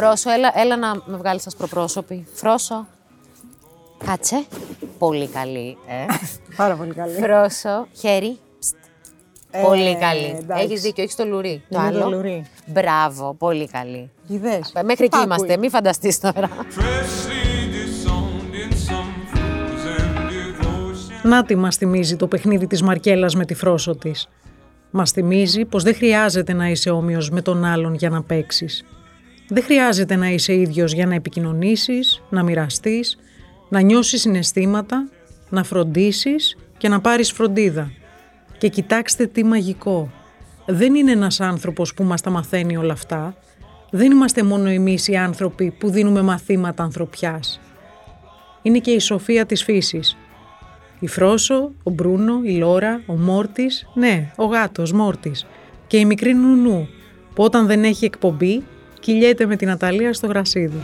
Φρόσο, έλα, έλα να με βγάλεις ασπροπρόσωπη. Φρόσο. Κάτσε. Πολύ καλή. Ε. Πάρα πολύ καλή. Φρόσο. Χέρι. Ψτ. Ε, πολύ καλή. εντάξει. Έχεις δίκιο, έχεις το λουρί. Το Είναι το άλλο. λουρί. Μπράβο, πολύ καλή. Είδες. Ε, Μέχρι εκεί Πάκουι. είμαστε, μην φανταστείς τώρα. Freshly disowned in some frozen devotion. Να τι μας θυμίζει το παιχνίδι της Μαρκέλας με τη φρόσο της. Μας θυμίζει πως δεν χρειάζεται να είσαι όμοιος με τον άλλον για να παίξεις. Δεν χρειάζεται να είσαι ίδιος για να επικοινωνήσεις, να μοιραστείς, να νιώσεις συναισθήματα, να φροντίσεις και να πάρεις φροντίδα. Και κοιτάξτε τι μαγικό. Δεν είναι ένας άνθρωπος που μας τα μαθαίνει όλα αυτά. Δεν είμαστε μόνο εμείς οι άνθρωποι που δίνουμε μαθήματα ανθρωπιάς. Είναι και η σοφία της φύσης. Η Φρόσο, ο Μπρούνο, η Λόρα, ο Μόρτης, ναι, ο γάτος Μόρτης και η μικρή Νουνού που όταν δεν έχει εκπομπή κυλιέται με την Αταλία στο γρασίδι.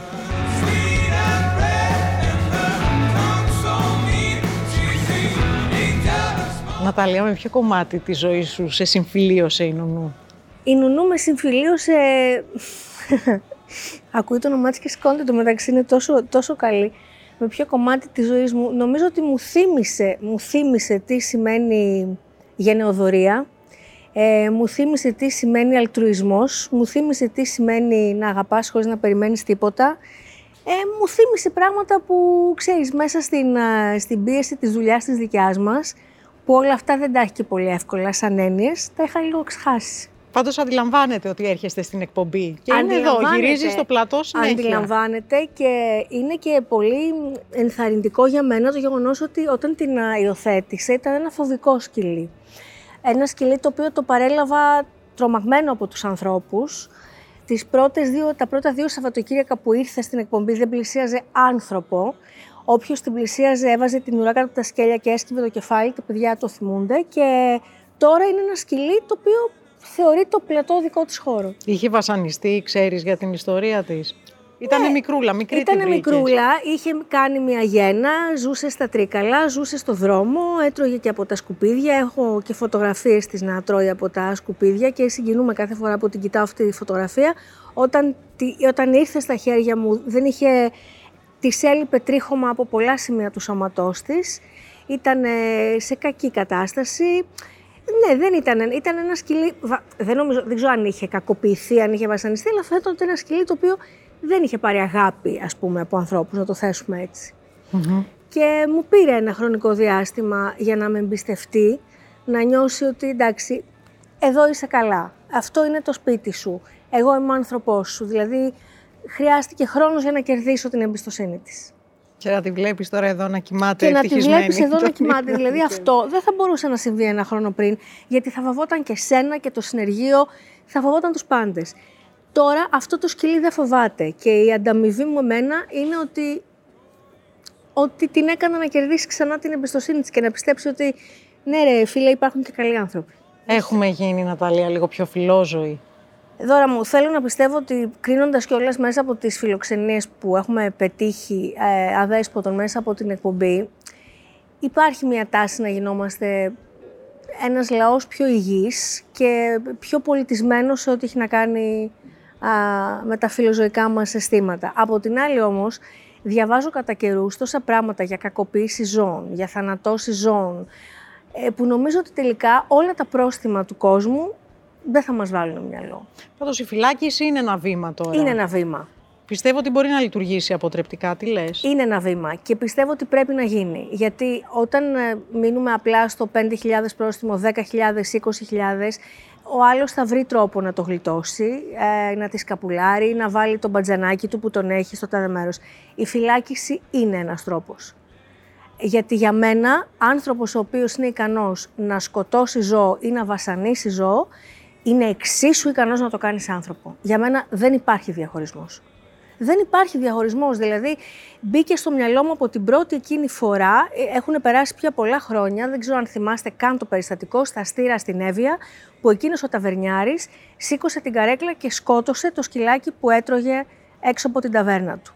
Ναταλία, με ποιο κομμάτι της ζωής σου σε συμφιλίωσε η Νουνού; Η Νουνού με συμφιλίωσε. Ακούει το όνομά της και σκόνται το μεταξύ, είναι τόσο, τόσο καλή. Με ποιο κομμάτι της ζωής μου. Νομίζω ότι μου θύμισε, μου θύμισε τι σημαίνει γενεοδορία. Ε, μου θύμισε τι σημαίνει αλτρουισμός. Μου θύμισε τι σημαίνει να αγαπάς χωρίς να περιμένεις τίποτα. Ε, μου θύμισε πράγματα που, ξέρεις, μέσα στην, α, στην πίεση της δουλειάς της δικιάς μας, που όλα αυτά δεν τα έχει και πολύ εύκολα σαν έννοιες, τα είχα λίγο ξεχάσει. Πάντως αντιλαμβάνεται ότι έρχεστε στην εκπομπή. Και είναι εδώ, Αντιλαμβάνεται. γυρίζεις στο πλατό συνέχεια. Αντιλαμβάνεται και είναι και πολύ ενθαρρυντικό για μένα το γεγονός ότι όταν την α, υιοθέτησε ήταν ένα φοβικό σκυλί. Ένα σκυλί το οποίο το παρέλαβα τρομαγμένο από τους ανθρώπους. Τις πρώτες δύο, τα πρώτα δύο Σαββατοκύριακα που ήρθε στην εκπομπή δεν πλησίαζε άνθρωπο. Όποιος την πλησίαζε έβαζε την ουρά κάτω από τα σκέλια και έσκυβε το κεφάλι, τα παιδιά το θυμούνται. Και τώρα είναι ένα σκυλί το οποίο θεωρεί το πλατό δικό της χώρο. Είχε βασανιστεί, ξέρεις για την ιστορία τη. Ήτανε μικρούλα, μικρή Ήταν την βρήκες. μικρούλα, είχε κάνει μια γέννα, ζούσε στα τρίκαλα, ζούσε στο δρόμο, έτρωγε και από τα σκουπίδια. Έχω και φωτογραφίες της να τρώει από τα σκουπίδια και συγκινούμε κάθε φορά που την κοιτάω αυτή τη φωτογραφία. Όταν, τη- όταν ήρθε στα χέρια μου δεν είχε, της έλειπε τρίχωμα από πολλά σημεία του σώματός της. Ήταν ε, σε κακή κατάσταση. Ναι, δεν ήταν. Ήταν ένα σκυλί. βα- Δεν, νομίζω, δεν ξέρω αν είχε κακοποιηθεί, αν είχε βασανιστεί, αλλά φαίνεται ότι ένα σκυλί το οποίο δεν είχε πάρει αγάπη, ας πούμε, από ανθρώπους, να το θέσουμε έτσι. Και μου πήρε ένα χρονικό διάστημα για να με εμπιστευτεί, να νιώσει ότι εντάξει, εδώ είσαι καλά. Αυτό είναι το σπίτι σου. Εγώ είμαι ο άνθρωπός σου. Δηλαδή, χρειάστηκε χρόνος για να κερδίσω την εμπιστοσύνη της. Και να τη βλέπεις τώρα εδώ να κοιμάται Και να τη ευτυχισμένη. βλέπεις εδώ να Τον κοιμάται. είδα. Δηλαδή αυτό δεν θα μπορούσε να συμβεί ένα χρόνο πριν, γιατί θα φοβόταν και σένα και το συνεργείο, θα φοβόταν τους πάντες. Τώρα αυτό το σκυλί δεν φοβάται και η ανταμοιβή μου εμένα είναι ότι, ότι την έκανα να κερδίσει ξανά την εμπιστοσύνη της και να πιστέψει ότι ναι ρε φίλε υπάρχουν και καλοί άνθρωποι. Έχουμε γίνει, Ναταλία, λίγο πιο φιλόζωη. Δώρα μου, θέλω να πιστεύω ότι κρίνοντας κιόλας μέσα από τις φιλοξενίες που έχουμε πετύχει ε, αδέσποτον μέσα από την εκπομπή, υπάρχει μια τάση να γινόμαστε ένας λαός πιο υγιής και πιο πολιτισμένος σε ό,τι έχει να κάνει α, με τα φιλοζωικά μας αισθήματα. Από την άλλη όμως, διαβάζω κατά καιρούς τόσα πράγματα για κακοποίηση ζώων, για θανατώσει ζώων, ε, που νομίζω ότι τελικά όλα τα πρόστιμα του κόσμου δεν θα μας βάλουν μυαλό. Πάντως η φυλάκιση είναι ένα βήμα τώρα. Είναι ένα βήμα. Πιστεύω ότι μπορεί να λειτουργήσει αποτρεπτικά. Τι λες; Είναι ένα βήμα και πιστεύω ότι πρέπει να γίνει. Γιατί όταν ε, μείνουμε απλά στο 5.000 πρόστιμο, 10.000, 20.000, ο άλλος θα βρει τρόπο να το γλιτώσει, ε, να τη σκαπουλάρει, να βάλει το μπατζανάκι του που τον έχει στο τάδε μέρος. Η φυλάκιση είναι ένας τρόπος. Γιατί για μένα, άνθρωπος ο οποίος είναι ικανός να σκοτώσει ζώο ή να βασανίσει ζώο, είναι εξίσου ικανός να το κάνει σε άνθρωπο. Για μένα δεν υπάρχει διαχωρισμός. Δεν υπάρχει διαχωρισμός, δηλαδή μπήκε στο μυαλό μου από την πρώτη εκείνη φορά, ε, έχουν περάσει πια πολλά χρόνια, δεν ξέρω αν θυμάστε καν το περιστατικό, στα Στήρα στην Εύβοια, που εκείνος ο ταβερνιάρης σήκωσε την καρέκλα και σκότωσε το σκυλάκι που έτρωγε έξω από την ταβέρνα του.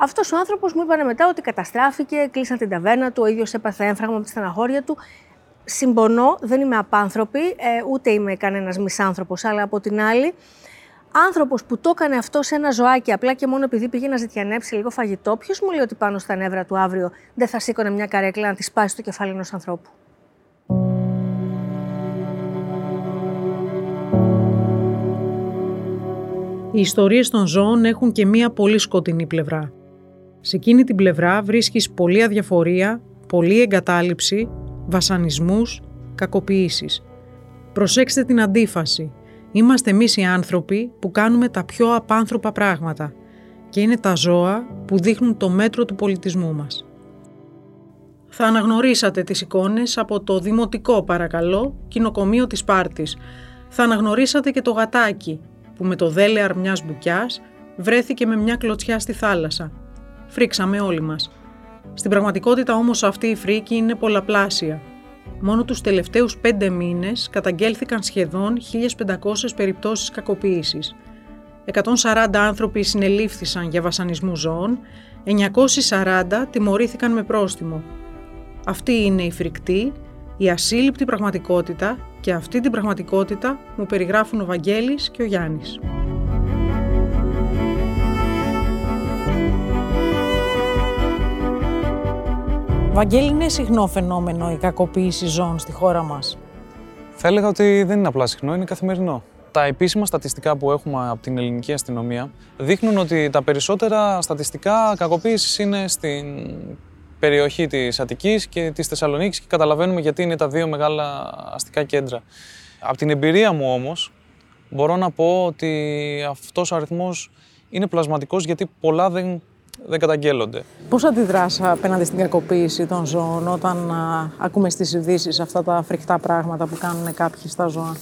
Αυτός ο άνθρωπος μου είπανε μετά ότι καταστράφηκε, κλείσαν την ταβέρνα του, ο ίδιος έπαθε έμφραγμα από τη στεναχώρια του. Συμπονώ, δεν είμαι απάνθρωπη, ε, ούτε είμαι κανένας μισάνθρωπος, αλλά από την άλλη, Άνθρωπος που το έκανε αυτό σε ένα ζωάκι απλά και μόνο επειδή πήγε να ζητιανέψει λίγο φαγητό, ποιος μου λέει ότι πάνω στα νεύρα του αύριο δεν θα σήκωνε μια καρέκλα να τη σπάσει το κεφάλι ενός ανθρώπου; Οι ιστορίες των ζώων έχουν και μία πολύ σκοτεινή πλευρά. Σε εκείνη την πλευρά βρίσκεις πολλή αδιαφορία, πολλή εγκατάλειψη, βασανισμούς, κακοποιήσεις. Προσέξτε την αντίφαση. Είμαστε εμείς οι άνθρωποι που κάνουμε τα πιο απάνθρωπα πράγματα και είναι τα ζώα που δείχνουν το μέτρο του πολιτισμού μας. Θα αναγνωρίσατε τις εικόνες από το Δημοτικό παρακαλώ κοινοκομείο της Πάρτης. Θα αναγνωρίσατε και το γατάκι που με το δέλεαρ μιας μπουκιάς βρέθηκε με μια κλωτσιά στη θάλασσα. Φρίξαμε όλοι μας. Στην πραγματικότητα όμως αυτή η φρίκη είναι πολλαπλάσια. Μόνο τους τελευταίους πέντε μήνες καταγγέλθηκαν σχεδόν 1.500 περιπτώσεις κακοποίησης. 140 άνθρωποι συνελήφθησαν για βασανισμού ζώων, 940 τιμωρήθηκαν με πρόστιμο. Αυτή είναι η φρικτή, η ασύλληπτη πραγματικότητα και αυτή την πραγματικότητα μου περιγράφουν ο Βαγγέλης και ο Γιάννης. Βαγγέλη, είναι συχνό φαινόμενο η κακοποίηση ζώων στη χώρα μας; Θα έλεγα ότι δεν είναι απλά συχνό, είναι καθημερινό. Τα επίσημα στατιστικά που έχουμε από την ελληνική αστυνομία δείχνουν ότι τα περισσότερα στατιστικά κακοποίησης είναι στην περιοχή της Αττικής και της Θεσσαλονίκης και καταλαβαίνουμε γιατί είναι τα δύο μεγάλα αστικά κέντρα. Από την εμπειρία μου όμως μπορώ να πω ότι αυτός ο αριθμός είναι πλασματικός γιατί πολλά δεν, δεν καταγγέλλονται. Πώς αντιδράς απέναντι στην κακοποίηση των ζώων όταν α, ακούμε στις ειδήσεις αυτά τα φρικτά πράγματα που κάνουν κάποιοι στα ζώα;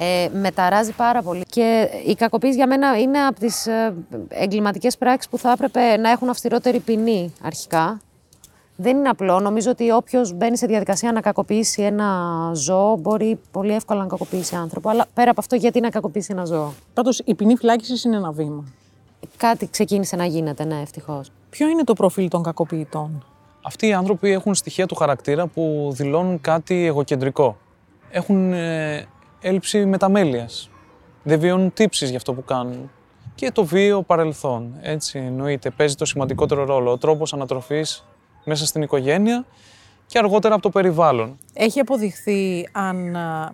Ε, με ταράζει πάρα πολύ. Και η κακοποίηση για μένα είναι από τις ε, εγκληματικές πράξεις που θα έπρεπε να έχουν αυστηρότερη ποινή αρχικά. Δεν είναι απλό. Νομίζω ότι όποιος μπαίνει σε διαδικασία να κακοποιήσει ένα ζώο μπορεί πολύ εύκολα να κακοποιήσει άνθρωπο. Αλλά πέρα από αυτό, γιατί να κακοποιήσει ένα ζώο; Πάντως, η ποινή φυλάκισης είναι ένα βήμα. Κάτι ξεκίνησε να γίνεται, ναι, ευτυχώς. Ποιο είναι το προφίλ των κακοποιητών, Αυτοί οι άνθρωποι έχουν στοιχεία του χαρακτήρα που δηλώνουν κάτι εγωκεντρικό. Έχουν ε, έλλειψη μεταμέλειας. Δεν βιώνουν τύψεις για αυτό που κάνουν. Και το βίαιο παρελθόν, έτσι εννοείται, παίζει το σημαντικότερο ρόλο. Ο τρόπος ανατροφής μέσα στην οικογένεια και αργότερα από το περιβάλλον. Έχει αποδειχθεί αν α,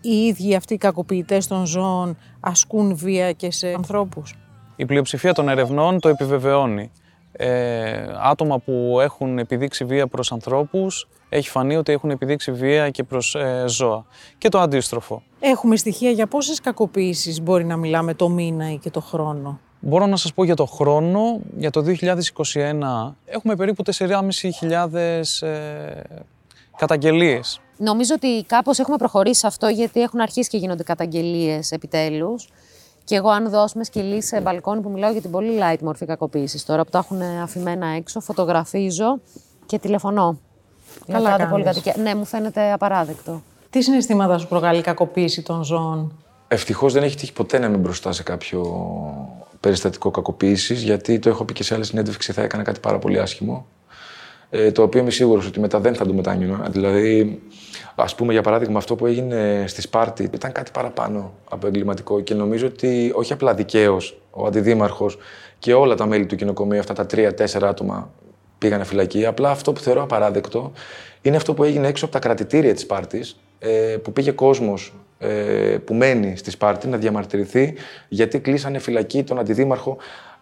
οι ίδιοι αυτοί οι κακοποιητές των ζώων ασκούν βία και σε ανθρώπους; Η πλειοψηφία των ερευνών το επιβεβαιώνει. Ε, άτομα που έχουν επιδείξει βία προς ανθρώπους, έχει φανεί ότι έχουν επιδείξει βία και προς ε, ζώα. Και το αντίστροφο. Έχουμε στοιχεία για πόσες κακοποίησεις μπορεί να μιλάμε το μήνα ή και το χρόνο; Μπορώ να σας πω για το χρόνο, για το 2021 έχουμε περίπου 4.500 ε, καταγγελίες. Νομίζω ότι κάπως έχουμε προχωρήσει σε αυτό γιατί έχουν αρχίσει και γίνονται καταγγελίες επιτέλους. Και εγώ, αν δώσουμε σκυλή σε μπαλκόνι που μιλάω για την πολύ light μορφή κακοποίησης τώρα που τα έχουν αφημένα έξω, φωτογραφίζω και τηλεφωνώ. Καλά Για τα κάνεις. πολυκατοικία. Ναι, μου φαίνεται απαράδεκτο. Τι συναισθήματα σου προκαλεί η κακοποίηση των ζώων; Ευτυχώς δεν έχει τύχει ποτέ να είμαι μπροστά σε κάποιο περιστατικό κακοποίησης, γιατί το έχω πει και σε άλλη συνέντευξη, θα έκανα κάτι πάρα πολύ άσχημο. Ε, το οποίο είμαι σίγουρος ότι μετά δεν θα το μετάνιωνα. Δηλαδή, ας πούμε, για παράδειγμα, αυτό που έγινε στη Σπάρτη ήταν κάτι παραπάνω από εγκληματικό και νομίζω ότι όχι απλά δικαίως ο αντιδήμαρχος και όλα τα μέλη του κοινοκομείου, αυτά τα τρία-τέσσερα άτομα πήγανε φυλακή. Απλά αυτό που θεωρώ απαράδεκτο είναι αυτό που έγινε έξω από τα κρατητήρια της Σπάρτης, ε, που πήγε κόσμος ε, που μένει στη Σπάρτη να διαμαρτυρηθεί γιατί κλείσανε φυλακή τον αντιδήμαρχο.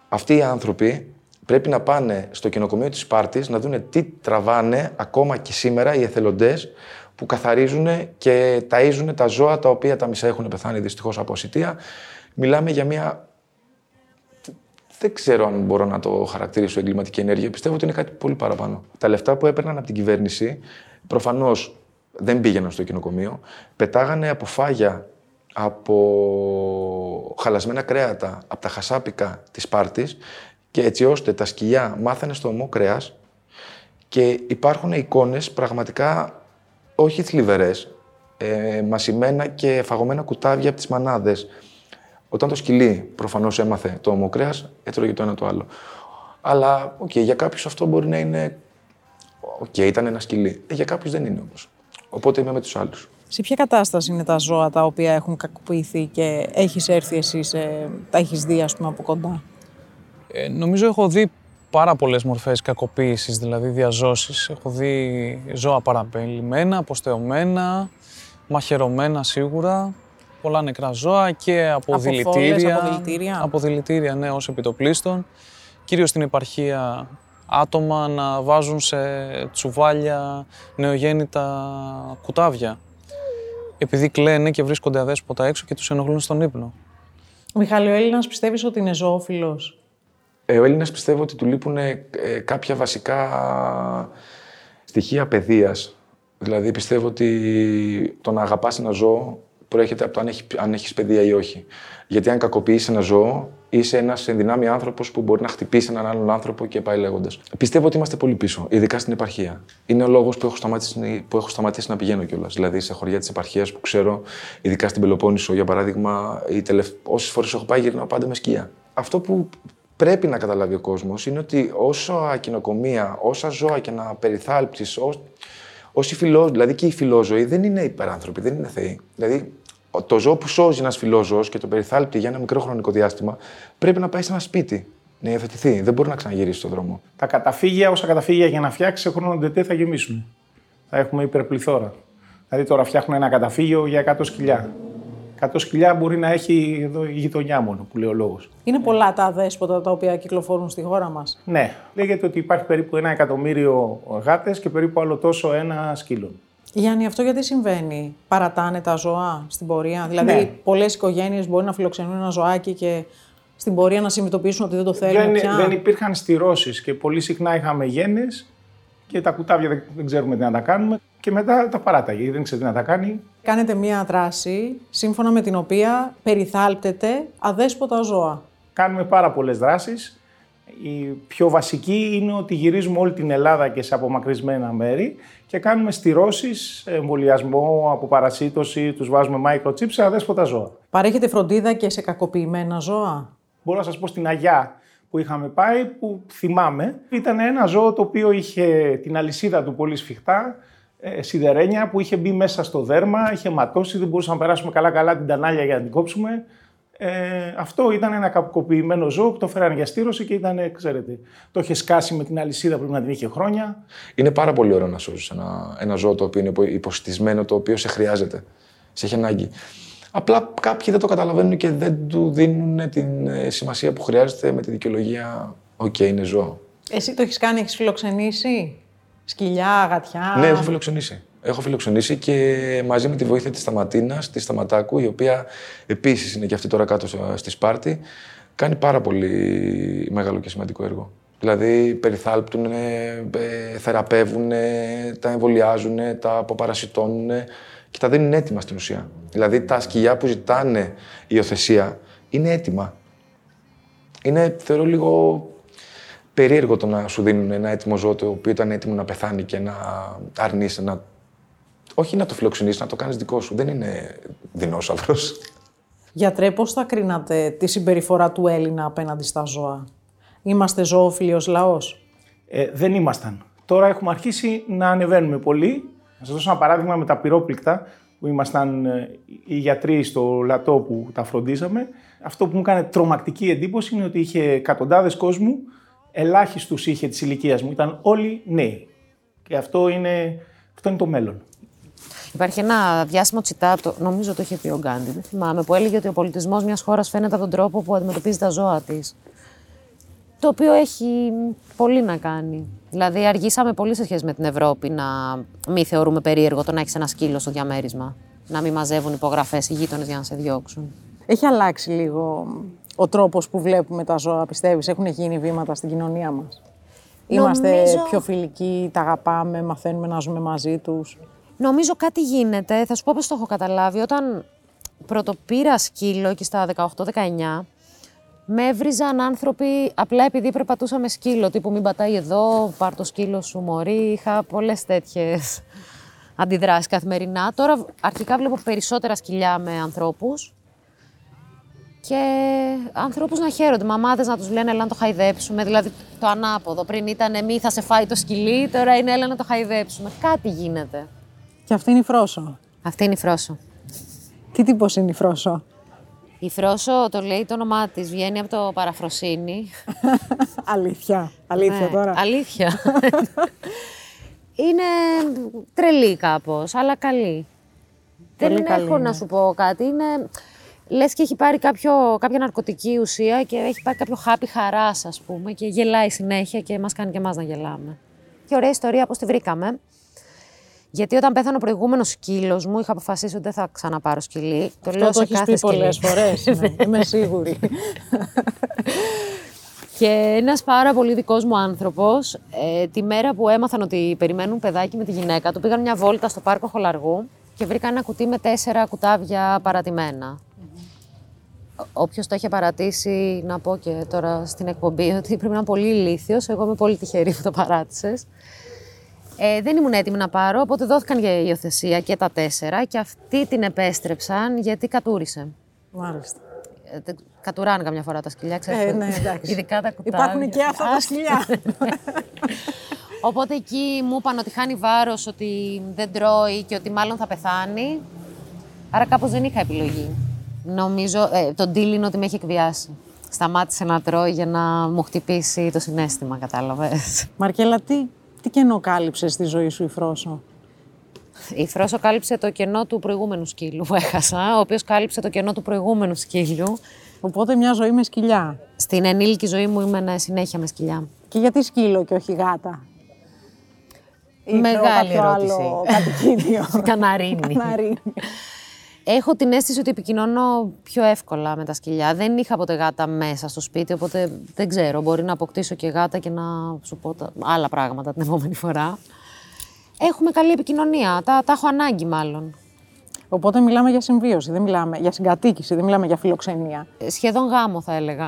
Αυτοί οι άνθρωποι πρέπει να πάνε στο κοινοκομείο της Σπάρτης να δούνε τι τραβάνε ακόμα και σήμερα οι εθελοντές που καθαρίζουν και ταΐζουν τα ζώα τα οποία τα μισά έχουν πεθάνει δυστυχώς από ασυτεία. Μιλάμε για μια δεν ξέρω αν μπορώ να το χαρακτηρίσω εγκληματική ενέργεια. Πιστεύω ότι είναι κάτι πολύ παραπάνω. Τα λεφτά που έπαιρναν από την κυβέρνηση προφανώς δεν πήγαιναν στο κοινοκομείο. Πετάγανε από φάγια, από χαλασμένα κρέατα, από τα χασάπικα της Σπάρτης και έτσι ώστε τα σκυλιά μάθανε στο ομό κρέας και υπάρχουν εικόνες πραγματικά όχι θλιβερές, ε, μασημένα και φαγωμένα κουτάβια από τις μανάδες. Όταν το σκυλί προφανώς έμαθε το ωμό κρέας, έτρωγε το ένα το άλλο. Αλλά, οκ, για κάποιους αυτό μπορεί να είναι... Οκ, ήταν ένα σκυλί. Ε, για κάποιους δεν είναι όμως. Οπότε είμαι με τους άλλους. Σε ποια κατάσταση είναι τα ζώα τα οποία έχουν κακοποιηθεί και έχεις έρθει εσύ, σε... τα έχεις δει ας πούμε από κοντά; Ε, νομίζω έχω δει πάρα πολλές μορφές κακοποίησης, δηλαδή διασώσεις. Έχω δει ζώα παραμελημένα, αποστεωμένα, μαχαιρωμένα σίγουρα, πολλά νεκρά ζώα και από, Από φόλες, δηλητήρια. από δηλητήρια. Από δηλητήρια, ναι, ως επιτοπλίστων. Κυρίως στην επαρχία άτομα να βάζουν σε τσουβάλια νεογέννητα κουτάβια. Επειδή κλαίνε και βρίσκονται αδέσποτα έξω και τους ενοχλούν στον ύπνο. Μιχάλη, ο Έλληνας πιστεύεις ότι είναι ζωόφιλος; Ε, ο Έλληνας πιστεύω ότι του λείπουν ε, κάποια βασικά στοιχεία παιδείας. Δηλαδή πιστεύω ότι το να αγαπάς ένα ζώο προέρχεται από το αν, έχεις, αν έχεις παιδεία ή όχι. Γιατί αν κακοποιείς ένα ζώο, είσαι ένας ενδυνάμει άνθρωπος που μπορεί να χτυπήσει έναν άλλον άνθρωπο και πάει λέγοντας. Πιστεύω ότι είμαστε πολύ πίσω, ειδικά στην επαρχία. Είναι ο λόγος που έχω σταματήσει, που έχω σταματήσει να πηγαίνω κιόλας. Δηλαδή σε χωριά της επαρχίας που ξέρω, ειδικά στην Πελοπόννησο για παράδειγμα, οι τελευ... όσες φορές έχω πάει γυρνάω πάντα με σκία. Αυτό που πρέπει να καταλάβει ο κόσμος είναι ότι όσο κι αν κυνοκομεία, όσα ζώα και να περιθάλψεις, όσοι φιλό, δηλαδή και οι φιλόζωοι δεν είναι υπεράνθρωποι, δεν είναι θεοί. Δηλαδή το ζώο που σώζει ένας φιλόζωος και το περιθάλπτει για ένα μικρό χρονικό διάστημα πρέπει να πάει σε ένα σπίτι. Να υιοθετηθεί. Δεν μπορεί να ξαναγυρίσει στον δρόμο. Τα καταφύγια, όσα καταφύγια για να φτιάξει σε χρόνο ντετέ θα γεμίσουν. Θα έχουμε υπερπληθώρα. Δηλαδή τώρα φτιάχνουν ένα καταφύγιο για 100 σκυλιά. 100 σκυλιά μπορεί να έχει εδώ η γειτονιά μόνο, που λέει ο λόγος. Είναι πολλά τα αδέσποτα τα οποία κυκλοφορούν στη χώρα μας. Ναι, λέγεται ότι υπάρχει περίπου ένα εκατομμύριο γάτες και περίπου άλλο τόσο ένα σκύλο. Γιάννη, αυτό γιατί συμβαίνει; Παρατάνε τα ζώα στην πορεία; Δηλαδή, Ναι. πολλές οικογένειες μπορεί να φιλοξενούν ένα ζωάκι και στην πορεία να συνειδητοποιήσουν ότι δεν το θέλουν Δεν, πια; δεν υπήρχαν στηρώσεις και πολύ συχνά είχαμε γέννες και τα κουτάβια δεν, δεν ξέρουμε τι να τα κάνουμε. Και μετά τα παράταγε, γιατί δεν ξέρει τι να τα κάνει. Κάνετε μία δράση σύμφωνα με την οποία περιθάλπτεται αδέσποτα ζώα. Κάνουμε πάρα πολλές δράσεις. Η πιο βασική είναι ότι γυρίζουμε όλη την Ελλάδα και σε απομακρυσμένα μέρη και κάνουμε στηρώσεις, εμβολιασμό, αποπαρασίτωση, τους βάζουμε microchips σε αδέσποτα ζώα. Παρέχετε φροντίδα και σε κακοποιημένα ζώα; Μπορώ να σας πω στην Αγιά που είχαμε πάει, που θυμάμαι, ήταν ένα ζώο το οποίο είχε την αλυσίδα του πολύ σφιχτά, ε, σιδερένια που είχε μπει μέσα στο δέρμα, είχε ματώσει, δεν μπορούσαμε να περάσουμε καλά-καλά την τανάλια για να την κόψουμε. Ε, αυτό ήταν ένα κακοποιημένο ζώο που το φέρανε για στείρωση και ήταν, ε, ξέρετε, το είχε σκάσει με την αλυσίδα που πρέπει να την είχε χρόνια. Είναι πάρα πολύ ωραίο να σώζεις ένα, ένα ζώο το οποίο είναι υπο- υποσυτισμένο, το οποίο σε χρειάζεται. Σε έχει ανάγκη. Απλά κάποιοι δεν το καταλαβαίνουν και δεν του δίνουν την ε, σημασία που χρειάζεται με τη δικαιολογία «OK, είναι ζώο». Εσύ το έχεις κάνει, έχεις φιλοξενήσει; Σκυλιά, γατιά. Ναι, έχω φιλοξενήσει. Έχω φιλοξενήσει και μαζί με τη βοήθεια της Σταματίνας, της Σταματάκου, η οποία επίσης είναι και αυτή τώρα κάτω στο- στη Σπάρτη, κάνει πάρα πολύ μεγάλο και σημαντικό έργο. Δηλαδή περιθάλπτουν, θεραπεύουν, τα εμβολιάζουν, τα αποπαρασιτώνουν και τα δίνουν έτοιμα στην ουσία. Δηλαδή τα σκυλιά που ζητάνε υιοθεσία είναι έτοιμα. Είναι, θεωρώ, λίγο περίεργο το να σου δίνουν ένα έτοιμο ζώο το οποίο ήταν έτοιμο να πεθάνει και να αρνείσαι να. Όχι να το φιλοξενήσει, να το κάνεις δικό σου. Δεν είναι δεινόσαυρος. Γιατρέ, πώς θα κρίνατε τη συμπεριφορά του Έλληνα απέναντι στα ζώα; Είμαστε ζωόφιλοι ως λαός; Ε, δεν ήμασταν. Τώρα έχουμε αρχίσει να ανεβαίνουμε πολύ. Να σας δώσω ένα παράδειγμα με τα πυρόπληκτα που ήμασταν ε, οι γιατροί στο λατό που τα φροντίζαμε. Αυτό που μου έκανε τρομακτική εντύπωση είναι ότι είχε εκατοντάδες κόσμου, ελάχιστους είχε της ηλικίας μου, ήταν όλοι νέοι. Και αυτό είναι, αυτό είναι το μέλλον. Υπάρχει ένα διάσημο τσιτάτο, νομίζω το είχε πει ο Γκάντι, δεν θυμάμαι, που έλεγε ότι ο πολιτισμός μιας χώρας φαίνεται από τον τρόπο που αντιμετωπίζει τα ζώα της. Το οποίο έχει πολύ να κάνει. Δηλαδή, αργήσαμε πολύ σε σχέση με την Ευρώπη να μην θεωρούμε περίεργο το να έχεις ένα σκύλο στο διαμέρισμα. Να μην μαζεύουν υπογραφές οι γείτονες για να σε διώξουν. Έχει αλλάξει λίγο ο τρόπος που βλέπουμε τα ζώα, πιστεύεις. Έχουν γίνει βήματα στην κοινωνία μας; Είμαστε Νομίζω- πιο φιλικοί, τα αγαπάμε, μαθαίνουμε να ζούμε μαζί τους; Νομίζω κάτι γίνεται. Θα σου πω πώς το έχω καταλάβει. Όταν πρωτοπήρα σκύλο εκεί στα 18-19, με έβριζαν άνθρωποι απλά επειδή περπατούσα με σκύλο. Τύπου μην πατάει εδώ, πάρ το σκύλο σου μωρή. Είχα πολλές τέτοιες αντιδράσεις καθημερινά. Τώρα αρχικά βλέπω περισσότερα σκυλιά με ανθρώπους και ανθρώπους να χαίρονται, μαμάδες να τους λένε έλα να το χαϊδέψουμε, δηλαδή το ανάποδο. Πριν ήταν μη θα σε φάει το σκυλί, τώρα είναι έλα να το χαϊδέψουμε. Κάτι γίνεται. Και αυτή είναι η Φρόσο. Αυτή είναι η Φρόσο. Τι τύπος είναι η Φρόσο; Η Φρόσο το λέει το όνομά της, βγαίνει από το παραφροσύνη. αλήθεια. Αλήθεια Ναι, τώρα. Αλήθεια. είναι τρελή κάπως, αλλά καλή. Πολύ Δεν καλή έχω είναι. να σου πω κάτι. Είναι... Λες και έχει πάρει κάποιο, κάποια ναρκωτική ουσία και έχει πάρει κάποιο χάπι χαράς, ας πούμε, και γελάει συνέχεια και μας κάνει και εμάς να γελάμε. Και ωραία ιστορία πώς τη βρήκαμε. Γιατί όταν πέθανε ο προηγούμενος σκύλος μου, είχα αποφασίσει ότι δεν θα ξαναπάρω σκυλί. Το λέω Αυτό το σε έχεις κάθε πει σκυλί. πολλές φορές. ναι, είμαι σίγουρη. Και ένας πάρα πολύ δικός μου άνθρωπος, ε, τη μέρα που έμαθαν ότι περιμένουν παιδάκι με τη γυναίκα του, πήγαν μια βόλτα στο πάρκο Χολαργού και βρήκαν ένα κουτί με τέσσερα κουτάβια παρατημένα. Όποιος το είχε παρατήσει, να πω και τώρα στην εκπομπή ότι πρέπει να είναι πολύ ηλίθιος. Εγώ είμαι πολύ τυχερή που το παράτησες. Ε, δεν ήμουν έτοιμη να πάρω, οπότε δόθηκαν για υιοθεσία και τα τέσσερα και αυτοί την επέστρεψαν γιατί κατούρισε. Μάλιστα. Ε, τε- Κατουράνε καμιά φορά τα σκυλιά, ξέρετε. Ε, ναι, εντάξει. Ειδικά τα κουτάβια. Υπάρχουν και αυτά τα σκυλιά. Οπότε εκεί μου είπαν ότι χάνει βάρος, ότι δεν τρώει και ότι μάλλον θα πεθάνει. Άρα κάπως δεν είχα επιλογή. Νομίζω, ε, το deal είναι ότι με έχει εκβιάσει. Σταμάτησε να τρώει για να μου χτυπήσει το συνέστημα, κατάλαβες. Μαρκέλα, τι, τι κενό κάλυψες στη ζωή σου η Φρόσο; Η Φρόσο κάλυψε το κενό του προηγούμενου σκύλου που έχασα, ο οποίος κάλυψε το κενό του προηγούμενου σκύλου. Οπότε μια ζωή με σκυλιά. Στην ενήλικη ζωή μου ήμουν συνέχεια με σκυλιά. Και γιατί σκύλο και όχι γάτα; Ή ξέρω, Μεγάλη κάποιο ερώτηση. άλλο κατοικίδιο. Καναρίνη. Καναρίνη. Έχω την αίσθηση ότι επικοινωνώ πιο εύκολα με τα σκυλιά. Δεν είχα ποτέ γάτα μέσα στο σπίτι, οπότε δεν ξέρω. Μπορεί να αποκτήσω και γάτα και να σου πω τα άλλα πράγματα την επόμενη φορά. Έχουμε καλή επικοινωνία. Τα, τα έχω ανάγκη μάλλον. Οπότε μιλάμε για συμβίωση, δεν μιλάμε για συγκατοίκηση, δεν μιλάμε για φιλοξενία. Ε, Σχεδόν γάμο θα έλεγα.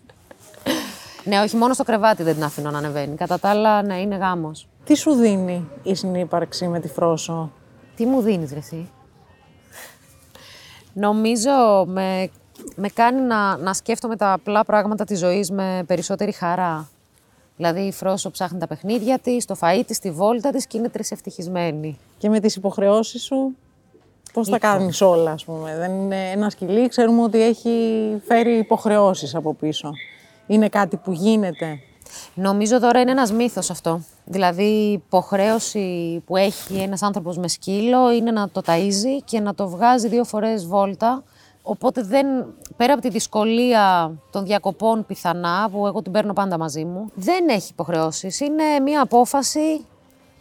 ναι, όχι μόνο στο κρεβάτι δεν την αφήνω να ανεβαίνει. Κατά τα άλλα, ναι, είναι γάμος. Τι σου δίνει η συνύπαρξη με τη Φρόσο; Τι μου δίνεις ρε εσύ; Νομίζω με, με κάνει να, να σκέφτομαι τα απλά πράγματα της ζωής με περισσότερη χαρά. Δηλαδή η Φρόσο ψάχνει τα παιχνίδια της, το φαΐ της, τη βόλτα της και είναι τρισευτυχισμένη. Και με τις υποχρεώσεις σου, πώς τα κάνεις όλα, ας πούμε. Δεν είναι ένα σκυλί, ξέρουμε ότι έχει φέρει υποχρεώσεις από πίσω. Είναι κάτι που γίνεται. Νομίζω τώρα είναι ένας μύθος αυτό. Δηλαδή η υποχρέωση που έχει ένας άνθρωπος με σκύλο είναι να το ταΐζει και να το βγάζει δύο φορές βόλτα. Οπότε δεν, πέρα από τη δυσκολία των διακοπών πιθανά, που εγώ την παίρνω πάντα μαζί μου, δεν έχει υποχρεώσεις. Είναι μια απόφαση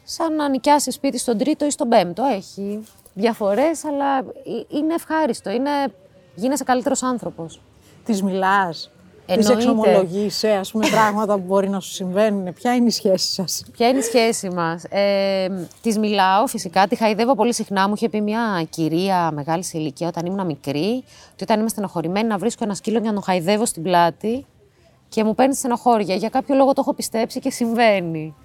σαν να νοικιάσεις σπίτι στον τρίτο ή στον πέμπτο. Έχει διαφορές, αλλά ε- είναι ευχάριστο. Είναι, γίνεσαι καλύτερος άνθρωπος. Τις μιλάς, τις Εννοείται. εξομολογείσαι, ας πούμε, πράγματα που μπορεί να σου συμβαίνουν. Ποια είναι η σχέση σας; Ποια είναι η σχέση μας; Ε, τη μιλάω φυσικά, τη χαϊδεύω πολύ συχνά. Μου είχε πει μια κυρία μεγάλη σε ηλικία όταν ήμουν μικρή, ότι όταν είμαι στενοχωρημένη να βρίσκω ένα σκύλο για να τον χαϊδεύω στην πλάτη και μου παίρνει στενοχώρια. Για κάποιο λόγο το έχω πιστέψει και συμβαίνει.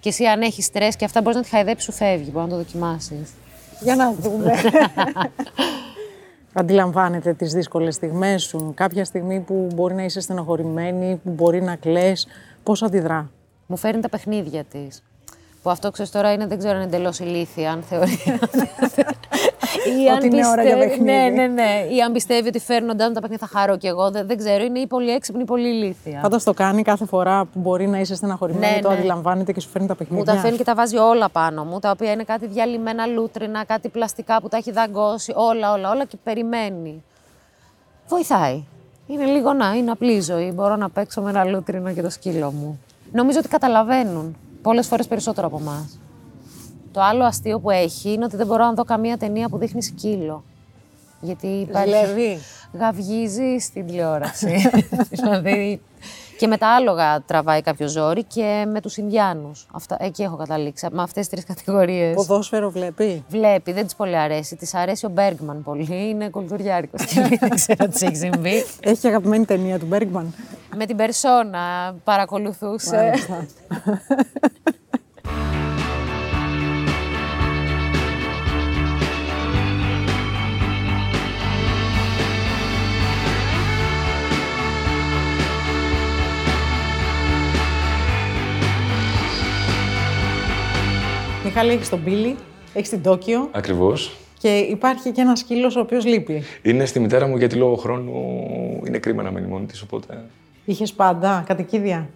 Και εσύ, αν έχεις στρες και αυτά, μπορείς να τη χαϊδέψεις, σου φεύγει. Μπορεί να το δοκιμάσεις. Για να δούμε. Αντιλαμβάνετε τις δύσκολες στιγμές σου, κάποια στιγμή που μπορεί να είσαι στενοχωρημένη, που μπορεί να κλαις, πώς αντιδρά; Μου φέρνει τα παιχνίδια της. Που αυτό ξέρεις τώρα είναι, δεν ξέρω αν είναι εντελώς ηλίθια, αν θεωρεί. Ή Ότι είναι ώρα για παιχνίδι. Ναι, ναι, ναι. Ή αν πιστεύει ότι φέρνοντα τα παιχνίδια θα χαρώ κι εγώ. Δεν, δεν ξέρω. Είναι ή πολύ έξυπνη ή πολύ ηλίθια. Πάντως το κάνει κάθε φορά που μπορεί να είσαι στεναχωρημένη, Ναι, το ναι. αντιλαμβάνεται και σου φέρνει τα Μου παιχνίδια. τα φέρνει και τα βάζει όλα πάνω μου, τα οποία είναι κάτι διαλυμένα λούτρινα, κάτι πλαστικά που τα έχει δαγκώσει, όλα, όλα, όλα και περιμένει. Βοηθάει. Είναι λίγο να είναι απλή ζωή. Μπορώ να παίξω με ένα λούτρινο και το σκύλο μου. Νομίζω ότι καταλαβαίνουν πολλές φορές περισσότερο από εμάς. Το άλλο αστείο που έχει είναι ότι δεν μπορώ να δω καμία ταινία που δείχνει σκύλο. Γιατί υπάρχει... Δηλαδή, γαυγίζει στην τηλεόραση. δηλαδή. Και με τα άλογα τραβάει κάποιο ζόρι και με τους Ινδιάνους. Αυτά, εκεί έχω καταλήξει. Με αυτές τις τρεις κατηγορίες. ποδόσφαιρο βλέπει; Βλέπει, δεν της πολύ αρέσει. Της αρέσει ο Μπέργκμαν πολύ. Είναι κουλτουριάρικος σκυλί. δεν ξέρω τι έχει συμβεί. Έχει αγαπημένη ταινία του Μπέργκμαν; με την Περσόνα παρακολουθούσε. Μιχάλη, έχεις τον Μπίλι, Έχει την Τόκιο Ακριβώς. και υπάρχει και ένας σκύλος ο οποίος λείπει. Είναι στη μητέρα μου γιατί λόγω χρόνου είναι κρίμα να μένει μόνη της. Οπότε. Είχες πάντα κατοικίδια;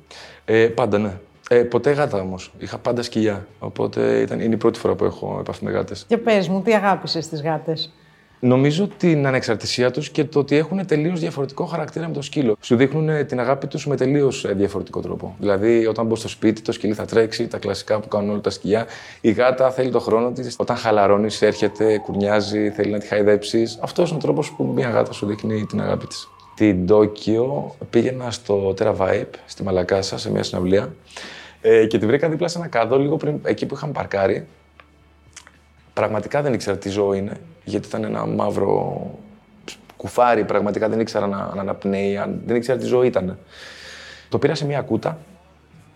Ε, πάντα ναι. Ε, ποτέ γάτα όμως. Είχα πάντα σκυλιά. Οπότε ήταν, είναι η πρώτη φορά που έχω επαφή με γάτες. Και πες μου, τι αγάπησες στι γάτες; Νομίζω την ανεξαρτησία τους και το ότι έχουν τελείως διαφορετικό χαρακτήρα με το σκύλο. Σου δείχνουν ε, την αγάπη τους με τελείως διαφορετικό τρόπο. Δηλαδή, όταν μπω στο σπίτι, το σκυλί θα τρέξει, τα κλασικά που κάνουν όλα τα σκυλιά. Η γάτα θέλει το χρόνο της. Όταν χαλαρώνεις, έρχεται, κουρνιάζει, θέλει να τη χαϊδέψεις. Αυτός είναι ο τρόπος που μια γάτα σου δείχνει την αγάπη της. Την Τόκιο πήγαινα στο Terra Vibe, στη Μαλακάσα, σε μια συναυλία. Ε, και τη βρήκα δίπλα σε ένα κάδο, λίγο πριν εκεί που είχαμε παρκάρει. Πραγματικά δεν ήξερα τι ζώο είναι, γιατί ήταν ένα μαύρο κουφάρι. Πραγματικά δεν ήξερα να, να αναπνέει, αν- δεν ήξερα τι ζώο ήταν. Το πήρα σε μια κούτα.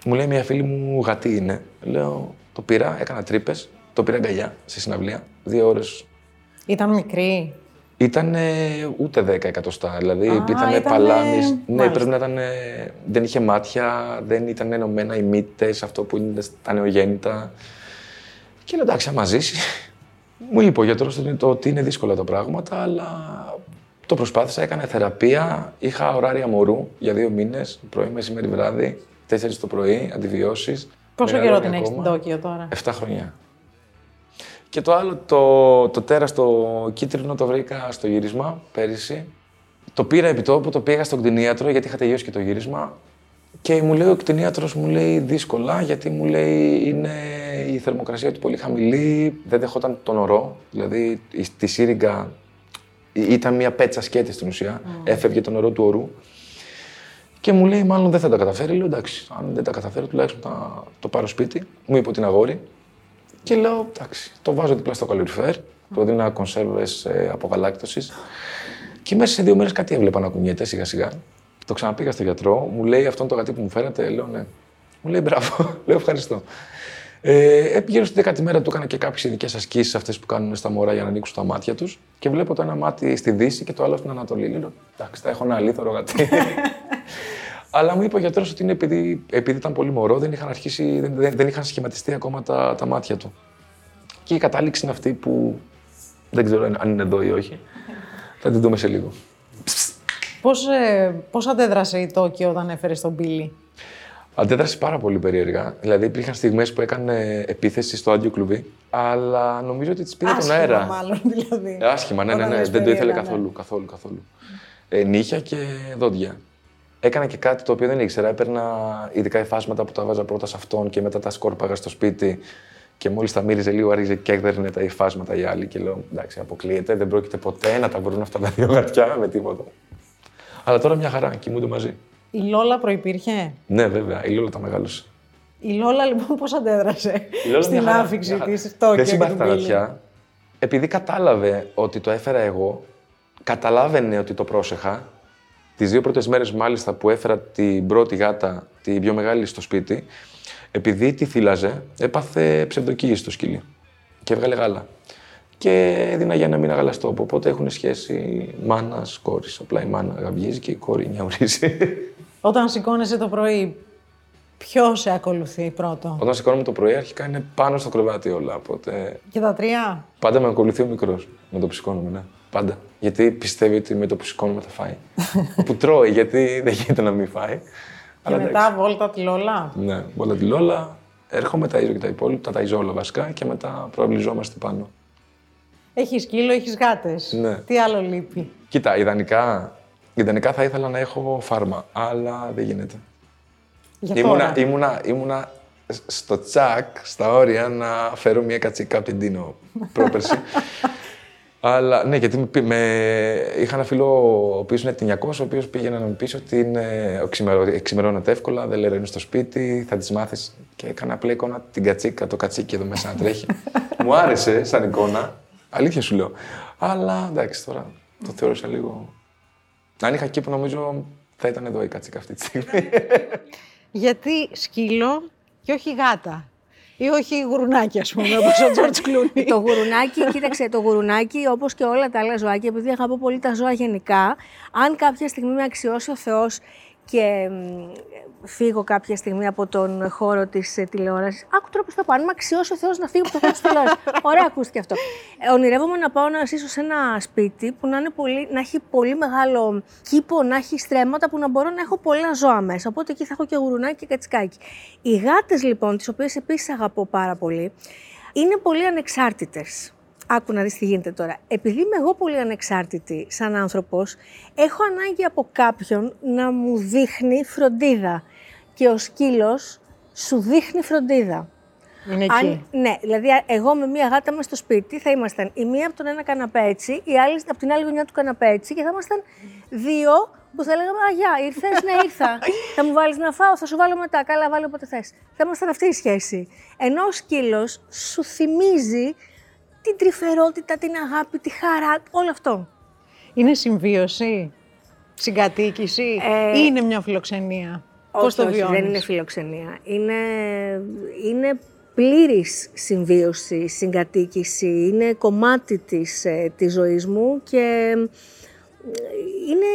Μου λέει μια φίλη μου γατί είναι. Λέω, το πήρα, έκανα τρύπες, το πήρα αγκαλιά σε συναυλία. Δύο ώρες. Ήταν μικρή. Ήταν ούτε 10 εκατοστά. Δηλαδή Α, ήταν ήτανε- παλάμης. Ναι, μάλιστα. πρέπει να ήταν. Δεν είχε μάτια, δεν ήταν ενωμένα οι μύτες, αυτό που είναι στα νεογέννητα. Και λέω εντάξει, άμα ζήσει. Μου είπε ο γιατρός ότι είναι δύσκολα τα πράγματα, αλλά το προσπάθησα. Έκανα θεραπεία. Είχα ωράρια μωρού για δύο μήνες, πρωί, μεσημέρι, βράδυ. Τέσσερις το πρωί, αντιβιώσεις. Πόσο καιρό την έχεις την Τόκιο τώρα; 7 χρονιά. Και το άλλο, το, το τέρας το κίτρινο το βρήκα στο γύρισμα πέρυσι. Το πήρα επί τόπου, το πήγα στον κτηνίατρο γιατί είχα τελειώσει και το γύρισμα. Και μου λέει ο κτηνίατρος μου λέει δύσκολα γιατί μου λέει είναι η θερμοκρασία του πολύ χαμηλή, δεν δεχόταν τον ορό. Δηλαδή η- στη σύριγγα ήταν μια πέτσα σκέτη στην ουσία, έφευγε τον ορό του ορού. Και μου λέει, μάλλον δεν θα τα καταφέρει. Λέω, εντάξει, αν δεν τα καταφέρω, τουλάχιστον θα το πάρω σπίτι. Μου είπε ότι είναι αγόρι. Και λέω, εντάξει, το βάζω δίπλα στο καλοριφέρ, το δίνω κονσέρβες απογαλάκτωση. Και μέσα σε δύο μέρες κάτι έβλεπα να κουνιέται σιγά σιγά. Το ξαναπήγα στο γιατρό, μου λέει αυτό το γατί που μου φέρατε, λέω ναι. Μου λέει μπράβο, λέω ευχαριστώ. Ε, γύρω στη δέκατη μέρα του έκανα και κάποιες ειδικές ασκήσεις, αυτές που κάνουν στα μωρά για να ανοίξουν τα μάτια τους. Και βλέπω το ένα μάτι στη Δύση και το άλλο στην Ανατολή. Λέω, εντάξει, θα έχω ένα αλήθωρο γατί. Αλλά μου είπε ο γιατρός ότι είναι επειδή, επειδή ήταν πολύ μωρό, δεν είχαν, αρχίσει, δεν, δεν, δεν είχαν σχηματιστεί ακόμα τα, τα μάτια του. Και η κατάληξη είναι αυτή που δεν ξέρω αν είναι εδώ ή όχι. Θα την δούμε σε λίγο. Πώς, ε, πώς αντέδρασε η Τόκιο όταν έφερε τον Μπίλι. Αντέδρασε πάρα πολύ περίεργα. Δηλαδή, υπήρχαν στιγμές που έκανε επίθεση στο άδειο κλουβί, αλλά νομίζω ότι της πήρε τον Άσχημα αέρα. μάλλον δηλαδή. Ε, Άσχημα, ναι, ναι, Όταν ναι. λες Δεν το ήθελε περίεργα, ναι. καθόλου, καθόλου, καθόλου. Ε, νύχια και δόντια. Έκανα και κάτι το οποίο δεν ήξερα. Έπαιρνα ειδικά υφάσματα που τα βάζα πρώτα σε αυτόν και μετά τα σκόρπαγα στο σπίτι. Και μόλις τα μύριζε λίγο, άρχιζε και έδερνε τα υφάσματα οι άλλοι. Και λέω: Εντάξει, αποκλείεται, δεν πρόκειται ποτέ να τα βρουν αυτά τα δύο γατιά με τίποτα. Αλλά τώρα μια χαρά, κοιμούνται μαζί. Η Λόλα προϋπήρχε; Ναι, βέβαια, η Λόλα τα μεγάλωσε. Η Λόλα λοιπόν πώς αντέδρασε Η Λόλα στην μια χαρά, άφηξη μια χαρά. της Τόκιο Δεν και συμπαθεί του τα Μπίλι. γατιά. Επειδή κατάλαβε ότι το έφερα εγώ, καταλάβαινε ότι το πρόσεχα. Τις δύο πρώτες μέρες, μάλιστα, που έφερα την πρώτη γάτα, την πιο μεγάλη, στο σπίτι, επειδή τη θύλαζε, έπαθε ψευδοκύηση στο σκυλί. Και έβγαλε γάλα. Και έδινα για ένα μήνα γαλαστόπο. Οπότε έχουν σχέση μάνας κόρης. Απλά η μάνα γαμπιίζει και η κόρη νιαουρίζει. Όταν σηκώνεσαι το πρωί, ποιο σε ακολουθεί πρώτο; Όταν σηκώνομαι το πρωί, αρχικά είναι πάνω στο κρεβάτι όλα. Οπότε Και τα τρία; Πάντα με ακολουθεί ο μικρός. Με το που σηκώνομαι, ναι. Πάντα. Γιατί πιστεύει ότι με το που σηκώνομαι θα φάει. που τρώει, γιατί δεν γίνεται να μην φάει. Και μετά βόλτα τη Λόλα; Ναι, όλα τη Λόλα. Έρχομαι, ταΐζω και τα υπόλοιπα, τα ταΐζω όλα βασικά και μετά προαυλιζόμαστε πάνω. Έχεις σκύλο, έχεις γάτες. Ναι. Τι άλλο λείπει; Κοίτα, ιδανικά, ιδανικά θα ήθελα να έχω φάρμα, αλλά δεν γίνεται. Για ήμουνα, τώρα. ήμουνα, ήμουνα στο τσακ, στα όρια, να φέρω μια κατσίκα από την Τίνο πρόπερση. Αλλά ναι, γιατί με, πή- με, είχα ένα φίλο ο οποίος είναι τυνιακός, ο οποίος πήγαινε να μου πεις ότι είναι, οξυμερω- εξημερώνεται εύκολα, δεν λέει είναι στο σπίτι, θα τη μάθεις. Και έκανα απλά εικόνα την κατσίκα, το κατσίκι εδώ μέσα να τρέχει. μου άρεσε σαν εικόνα, αλήθεια σου λέω. Αλλά εντάξει τώρα, το θεώρησα λίγο. Αν είχα κήπο, νομίζω θα ήταν εδώ η κατσίκα αυτή τη στιγμή. Γιατί σκύλο και όχι γάτα. Ή όχι γουρνάκι, ας πούμε, όπως ο Τζορτ Κλούνι. το γουρουνάκι, κοίταξε, το γουρουνάκι, όπως και όλα τα άλλα ζωάκια, επειδή αγαπώ πολύ τα ζώα γενικά, αν κάποια στιγμή με αξιώσει ο Θεός και μ, φύγω κάποια στιγμή από τον χώρο της τηλεόρασης. Άκου τώρα πώς θα πάω. Αν με αξιώσει ο Θεός να φύγω από τον χώρο της τηλεόρασης. Ωραία, ακούστηκε αυτό. Ε, ονειρεύομαι να πάω να ζήσω σε ένα σπίτι που να, είναι πολύ, να έχει πολύ μεγάλο κήπο, να έχει στρέμματα που να μπορώ να έχω πολλά ζώα μέσα. Οπότε εκεί θα έχω και γουρουνάκι και κατσικάκι. Οι γάτες λοιπόν, τις οποίες επίσης αγαπώ πάρα πολύ, είναι πολύ ανεξάρτητες. Άκου να δεις τι γίνεται τώρα. Επειδή είμαι εγώ πολύ ανεξάρτητη σαν άνθρωπος, έχω ανάγκη από κάποιον να μου δείχνει φροντίδα. Και ο σκύλος σου δείχνει φροντίδα. Είναι εκεί. Αν, ναι, δηλαδή α- εγώ με μία γάτα μέσα στο σπίτι θα ήμασταν η μία από τον ένα καναπέ έτσι, η άλλη από την άλλη γωνιά του καναπέ έτσι και θα ήμασταν δύο που θα λέγαμε Α, γεια, ήρθες, ναι, ήρθα. θα μου βάλεις να φάω, θα σου βάλω μετά. Καλά, βάλω όποτε θες. Θα ήμασταν αυτή η σχέση. Ενώ ο σκύλος σου θυμίζει την τρυφερότητα, την αγάπη, τη χαρά, όλο αυτό. Είναι συμβίωση, συγκατοίκηση Ε, ή είναι μια φιλοξενία; Πώς όχι, το όχι, βιώνεις; δεν είναι φιλοξενία. Είναι, είναι πλήρης συμβίωση, συγκατοίκηση. Είναι κομμάτι της, ε, της ζωής μου και ε, είναι,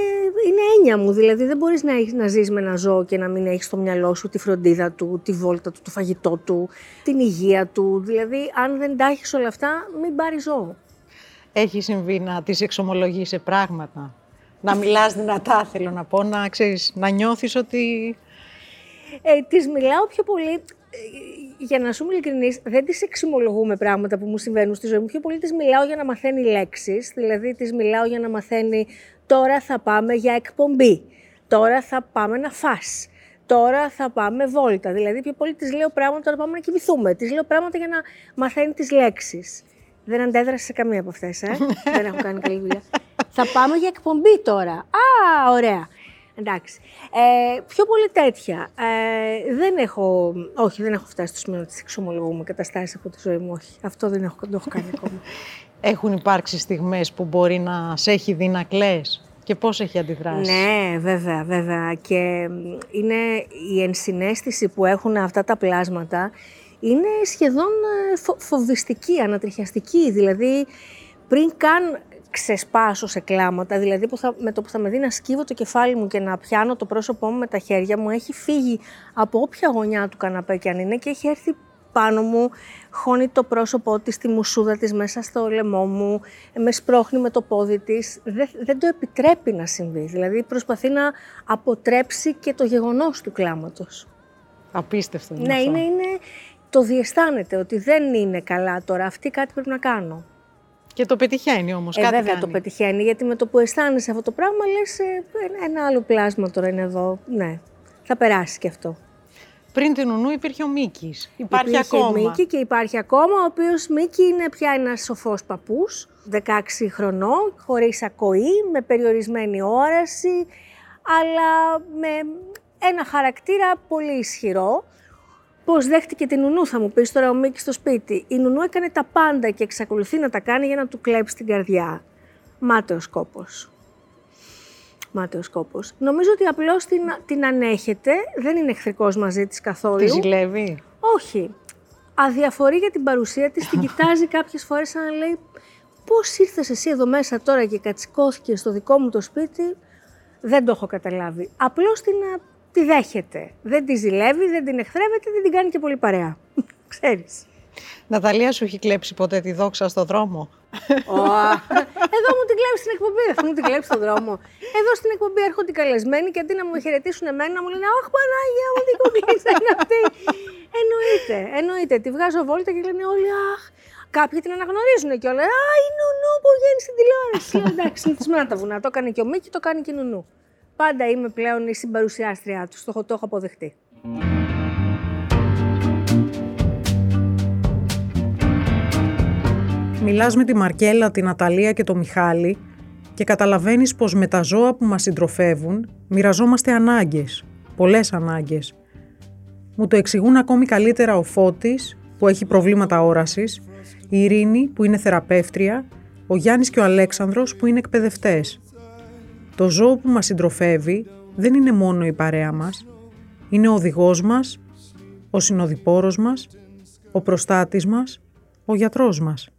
είναι έννοια μου. Δηλαδή δεν μπορείς να, έχεις, να ζεις με ένα ζώο και να μην έχεις στο μυαλό σου τη φροντίδα του, τη βόλτα του, το φαγητό του, την υγεία του. Δηλαδή αν δεν τα έχεις όλα αυτά, μην πάρεις ζώο. Έχει συμβεί να τις εξομολογείς σε πράγματα; Να μιλάς δυνατά, θέλω να πω, να, ξέρεις, να νιώθεις ότι... Ε, τις μιλάω πιο πολύ, ε, για να σου είμαι ειλικρινής, δεν τις εξομολογούμε πράγματα που μου συμβαίνουν στη ζωή μου. Πιο πολύ τις μιλάω για να μαθαίνει λέξεις, δηλαδή τις μιλάω για να μαθαίνει τώρα θα πάμε για εκπομπή, τώρα θα πάμε να φας, τώρα θα πάμε βόλτα. Δηλαδή πιο πολύ τις λέω πράγματα τώρα πάμε να κοιμηθούμε, τις λέω πράγματα για να μαθαίνει τις λέξεις. Δεν αντέδρασε σε καμία από αυτές, ε. δεν έχω κάνει καλή δουλειά. θα πάμε για εκπομπή τώρα. Α, ωραία. Εντάξει. Ε, πιο πολύ τέτοια. Ε, δεν έχω, όχι, δεν έχω φτάσει στο σημείο να τις εξομολογούμε καταστάσεις από τη ζωή μου, όχι. Αυτό δεν έχω, δεν το έχω κάνει ακόμα. Έχουν υπάρξει στιγμές που μπορεί να σε έχει δει να κλαις και πώς έχει αντιδράσει; ναι, βέβαια, βέβαια. Και μ, είναι η ενσυναίσθηση που έχουν αυτά τα πλάσματα είναι σχεδόν ε, φο- φοβιστική, ανατριχιαστική. Δηλαδή, πριν καν ξεσπάσω σε κλάματα, δηλαδή που θα, με το που θα με δει να σκύβω το κεφάλι μου και να πιάνω το πρόσωπό μου με τα χέρια μου, έχει φύγει από όποια γωνιά του καναπέ και αν είναι και έχει έρθει πάνω μου, χώνει το πρόσωπό της, τη μουσούδα της μέσα στο λαιμό μου, με σπρώχνει με το πόδι της. Δεν, δεν το επιτρέπει να συμβεί. Δηλαδή προσπαθεί να αποτρέψει και το γεγονός του κλάματος. Απίστευτο είναι Ναι, αυτό. είναι, είναι, το διαισθάνεται ότι δεν είναι καλά τώρα, αυτή κάτι πρέπει να κάνω. Και το πετυχαίνει όμως, Ε, κάτι βέβαια κάνει. το πετυχαίνει, γιατί με το που αισθάνεσαι αυτό το πράγμα λες ε, ένα- ένα άλλο πλάσμα τώρα είναι εδώ. Ναι, θα περάσει και αυτό. Πριν την Ουνού υπήρχε ο Μίκης. Υπάρχει Υπήρχε ακόμα. Μίκη και υπάρχει ακόμα, ο οποίος Μίκη είναι πια ένας σοφός παππούς, 16 χρονών, χωρίς ακοή, με περιορισμένη όραση, αλλά με ένα χαρακτήρα πολύ ισχυρό. Πώς δέχτηκε την Νουνού, θα μου πεις τώρα ο Μίκης στο σπίτι. Η Νουνού έκανε τα πάντα και εξακολουθεί να τα κάνει για να του κλέψει την καρδιά. Μάταιος κόπος. Μάταιος κόπος. Νομίζω ότι απλώς την, την ανέχεται, δεν είναι εχθρικός μαζί της καθόλου. Τη ζηλεύει; Όχι. Αδιαφορεί για την παρουσία της, την κοιτάζει κάποιες φορές σαν να λέει πώς ήρθες εσύ εδώ μέσα τώρα και κατσικώθηκε στο δικό μου το σπίτι, δεν το έχω καταλάβει. Απλώς την, α, τη δέχεται. Δεν τη ζηλεύει, δεν την εχθρεύεται, δεν την κάνει και πολύ παρέα. Ξέρεις. Ναταλία, σου έχει κλέψει ποτέ τη δόξα στο δρόμο; Εδώ μου την κλέψει στην εκπομπή, δεν θα μου την κλέψει στον δρόμο. Εδώ στην εκπομπή έρχονται οι καλεσμένοι και αντί να μου χαιρετήσουν εμένα, να μου λένε Αχ, Πανάγια μου, τι κουκλίτσα είναι αυτή. εννοείται, εννοείται. Τη βγάζω βόλτα και λένε όλοι Αχ. Κάποιοι την αναγνωρίζουν και όλα. Α, η Νουνού που βγαίνει στην τηλεόραση. Λέω, Εντάξει, συνηθισμένα τα βουνά. Το έκανε και ο Μίκη, το κάνει και η Νουνού. Πάντα είμαι πλέον η συμπαρουσιάστριά τους. Το, έχω- το έχω αποδεχτεί. Μιλάς με τη Μαρκέλα, την Αταλία και το Μιχάλη και καταλαβαίνεις πως με τα ζώα που μας συντροφεύουν μοιραζόμαστε ανάγκες, πολλές ανάγκες. Μου το εξηγούν ακόμη καλύτερα ο Φώτης, που έχει προβλήματα όρασης, η Ειρήνη, που είναι θεραπεύτρια, ο Γιάννης και ο Αλέξανδρος, που είναι εκπαιδευτές. Το ζώο που μας συντροφεύει δεν είναι μόνο η παρέα μας, είναι ο οδηγός μας, ο συνοδοιπόρος μας, ο προστάτης μας, ο γιατρός μας.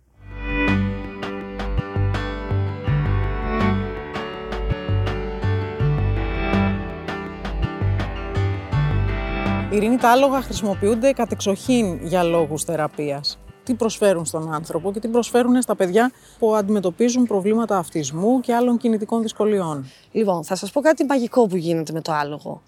Ειρήνη, τα άλογα χρησιμοποιούνται κατεξοχήν για λόγους θεραπείας. Τι προσφέρουν στον άνθρωπο και τι προσφέρουν στα παιδιά που αντιμετωπίζουν προβλήματα αυτισμού και άλλων κινητικών δυσκολιών. Λοιπόν, θα σας πω κάτι μαγικό που γίνεται με το άλογο.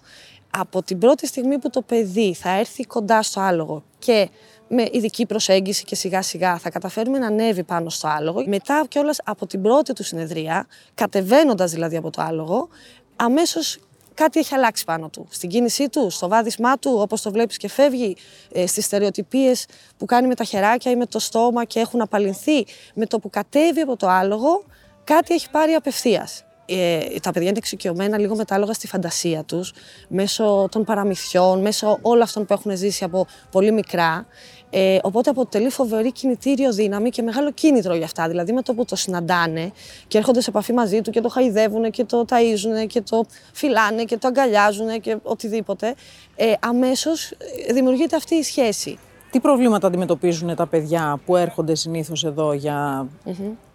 Από την πρώτη στιγμή που το παιδί θα έρθει κοντά στο άλογο και με ειδική προσέγγιση και σιγά σιγά θα καταφέρουμε να ανέβει πάνω στο άλογο. Μετά κιόλας από την πρώτη του συνεδρία, κατεβαίνοντας δηλαδή από το άλογο, αμέσως κάτι έχει αλλάξει πάνω του. Στην κίνησή του, στο βάδισμά του, όπως το βλέπεις και φεύγει, ε, στις στερεοτυπίες που κάνει με τα χεράκια ή με το στόμα και έχουν απαλληλθεί. Με το που κατέβει από το άλογο, κάτι έχει πάρει απευθείας. Ε, τα παιδιά είναι εξοικειωμένα λίγο με τα άλογα στη φαντασία τους, μέσω των παραμυθιών, μέσω όλων αυτών που έχουν ζήσει από πολύ μικρά. Ε, οπότε αποτελεί φοβερή κινητήριο δύναμη και μεγάλο κίνητρο για αυτά. Δηλαδή με το που το συναντάνε και έρχονται σε επαφή μαζί του και το χαϊδεύουν και το ταΐζουν και το φυλάνε και το αγκαλιάζουν και οτιδήποτε, ε, αμέσως δημιουργείται αυτή η σχέση. Τι προβλήματα αντιμετωπίζουν τα παιδιά που έρχονται συνήθως εδώ για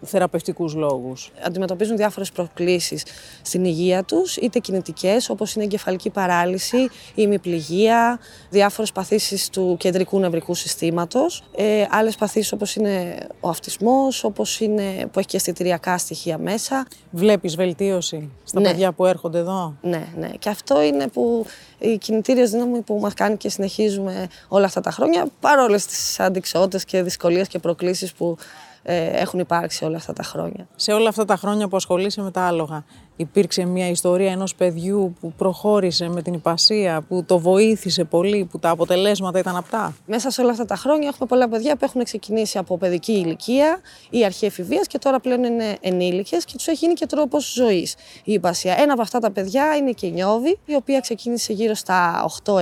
θεραπευτικούς λόγους. αντιμετωπίζουν διάφορες προκλήσεις στην υγεία τους, είτε κινητικές, όπως είναι η εγκεφαλική παράλυση, η ημιπληγία, διάφορες παθήσεις του κεντρικού νευρικού συστήματος, ε, άλλες παθήσεις όπως είναι ο αυτισμός, όπως είναι, που έχει και αισθητηριακά στοιχεία μέσα. Βλέπεις βελτίωση στα Ναι. παιδιά που έρχονται εδώ; Ναι, ναι. Και αυτό είναι που η κινητήριος δύναμη που μας κάνει και συνεχίζουμε όλα αυτά τα χρόνια, παρόλες τις αντικσότητες και δυσκολίες και προκλήσεις που ε, έχουν υπάρξει όλα αυτά τα χρόνια. Σε όλα αυτά τα χρόνια που ασχολείσαι με τα άλογα, υπήρξε μια ιστορία ενός παιδιού που προχώρησε με την υπασία, που το βοήθησε πολύ, που τα αποτελέσματα ήταν απτά; Μέσα σε όλα αυτά τα χρόνια έχουμε πολλά παιδιά που έχουν ξεκινήσει από παιδική ηλικία ή αρχή εφηβείας και τώρα πλέον είναι ενήλικες και τους έχει γίνει και τρόπος ζωής η υπασία. Ένα από αυτά τα παιδιά είναι και η Νιώβη, η οποία ξεκίνησε γύρω στα 8-9,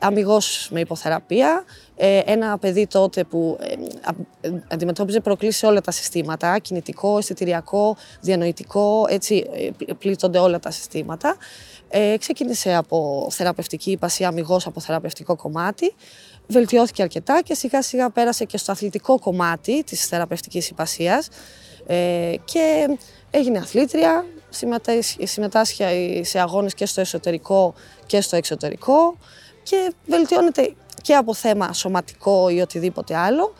αμυγός με υποθεραπεία. Ε, ένα παιδί τότε που ε, α- ε, αντιμετώπιζε προκλήσεις σε όλα τα συστήματα, κινητικό, αισθητηριακό, διανοητικό, έτσι ε, πλ- πλήττονται όλα τα συστήματα. Ε, ξεκίνησε από θεραπευτική υπασία, αμυγός από θεραπευτικό κομμάτι. Βελτιώθηκε αρκετά και σιγά σιγά πέρασε και στο αθλητικό κομμάτι της θεραπευτικής υπασίας ε, και έγινε αθλήτρια, συμμετέσχε- συμμετάσχε σε αγώνες και στο εσωτερικό και στο εξωτερικό και βελτιώνεται και από θέμα σωματικό ή οτιδήποτε άλλο